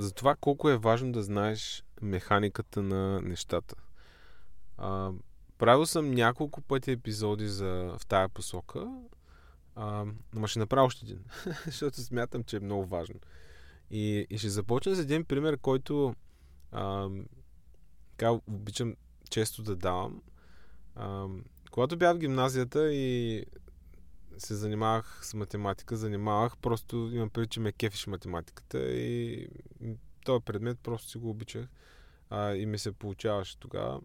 за това колко е важно да знаеш механиката на нещата. А, правил съм няколко пъти епизоди за, в тая посока, а, но ще направя още един, защото смятам, че е много важно. И, и ще започна с един пример, който а, така обичам често да давам. А, когато бях в гимназията и се занимавах с математика, занимавах, просто имам преди, че ме кефиш математиката и този предмет просто си го обичах а, и ми се получаваше тогава.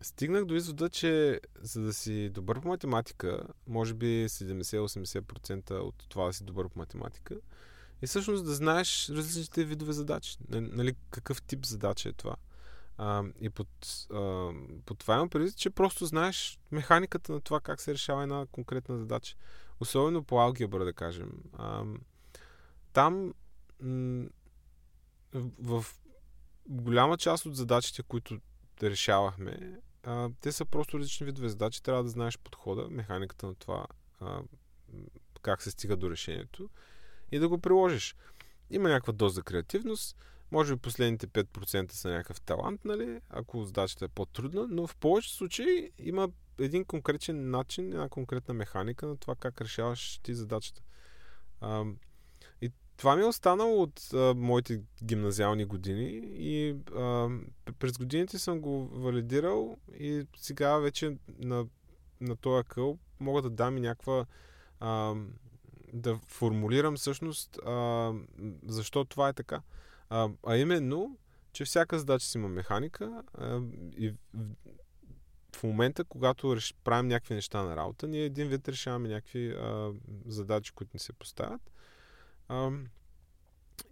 Стигнах до извода, че за да си добър по математика, може би 70-80% от това да си добър по математика, и всъщност да знаеш различните видове задачи. Нали, какъв тип задача е това. И под, а, под това имам предвид, че просто знаеш механиката на това как се решава една конкретна задача. Особено по алгебра, да кажем. А, там м- в голяма част от задачите, които решавахме, а, те са просто различни видове задачи. Трябва да знаеш подхода, механиката на това, а, как се стига до решението и да го приложиш. Има някаква доза креативност, може би последните 5% са някакъв талант, нали, ако задачата е по-трудна, но в повечето случаи има един конкретен начин, една конкретна механика на това как решаваш ти задачата. А, и това ми е останало от а, моите гимназиални години и а, през годините съм го валидирал и сега вече на, на този къл мога да дам и някаква а, да формулирам всъщност а, защо това е така. А, а именно, че всяка задача си има механика а, и в, момента, когато реш, правим някакви неща на работа, ние един вид решаваме някакви а, задачи, които ни се поставят. А,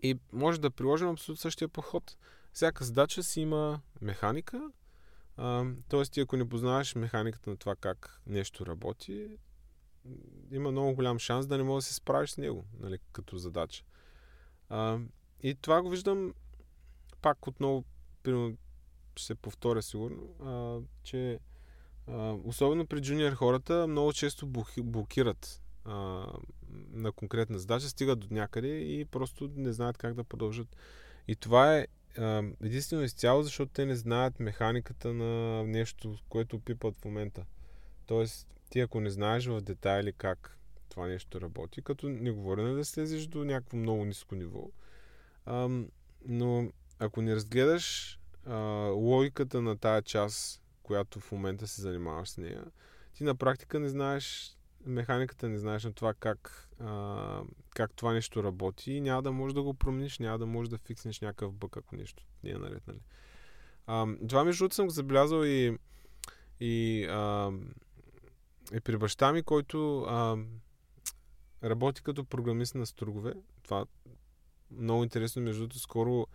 и може да приложим абсолютно същия подход. Всяка задача си има механика, т.е. ти ако не познаваш механиката на това как нещо работи, има много голям шанс да не можеш да се справиш с него, нали, като задача. А, и това го виждам пак отново, примерно, ще се повторя сигурно, а, че а, особено при джуниор хората много често блокират а, на конкретна задача, стигат до някъде и просто не знаят как да продължат. И това е а, единствено изцяло, защото те не знаят механиката на нещо, което пипат в момента. Тоест, ти ако не знаеш в детайли как това нещо работи, като не говоря да слезеш до някакво много ниско ниво, но ако не разгледаш а, логиката на тая част, която в момента се занимаваш с нея, ти на практика не знаеш механиката, не знаеш на това как, а, как това нещо работи и няма да можеш да го промениш, няма да можеш да фикснеш някакъв бък, ако нещо не е наред. Нали? А, това между другото съм го забелязал и, и, а, и при баща ми, който а, работи като програмист на стругове. Това много интересно, между другото, скоро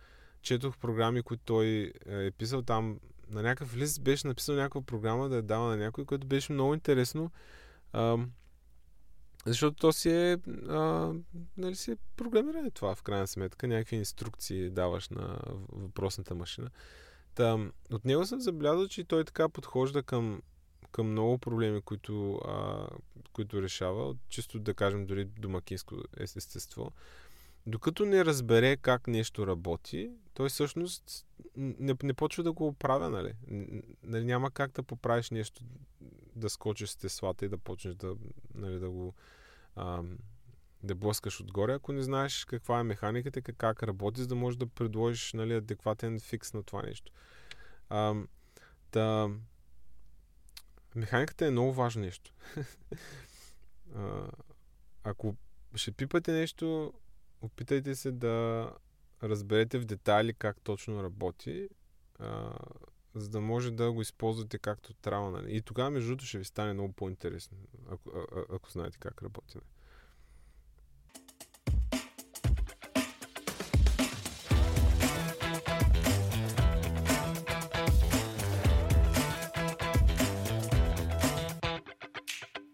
четох програми, които той е писал там. На някакъв лист беше написал някаква програма да я дава на някой, което беше много интересно. А, защото то си е, а, нали си е програмиране това, в крайна сметка. Някакви инструкции даваш на въпросната машина. Та, от него съм забелязал, че той така подхожда към, към много проблеми, които, а, които решава, чисто да кажем дори домакинско естество. Докато не разбере как нещо работи, той всъщност не, не почва да го оправя, нали? нали? Няма как да поправиш нещо, да скочиш с теслата и да почнеш да, нали, да го а, да блъскаш отгоре, ако не знаеш каква е механиката, как работи, за да можеш да предложиш нали, адекватен фикс на това нещо. А, да, механиката е много важно нещо. а, ако ще пипате нещо, опитайте се да разберете в детайли как точно работи, а, за да може да го използвате както трябва. Нали? И тогава, между другото, ще ви стане много по-интересно, ако, а, ако знаете как работи. Нали?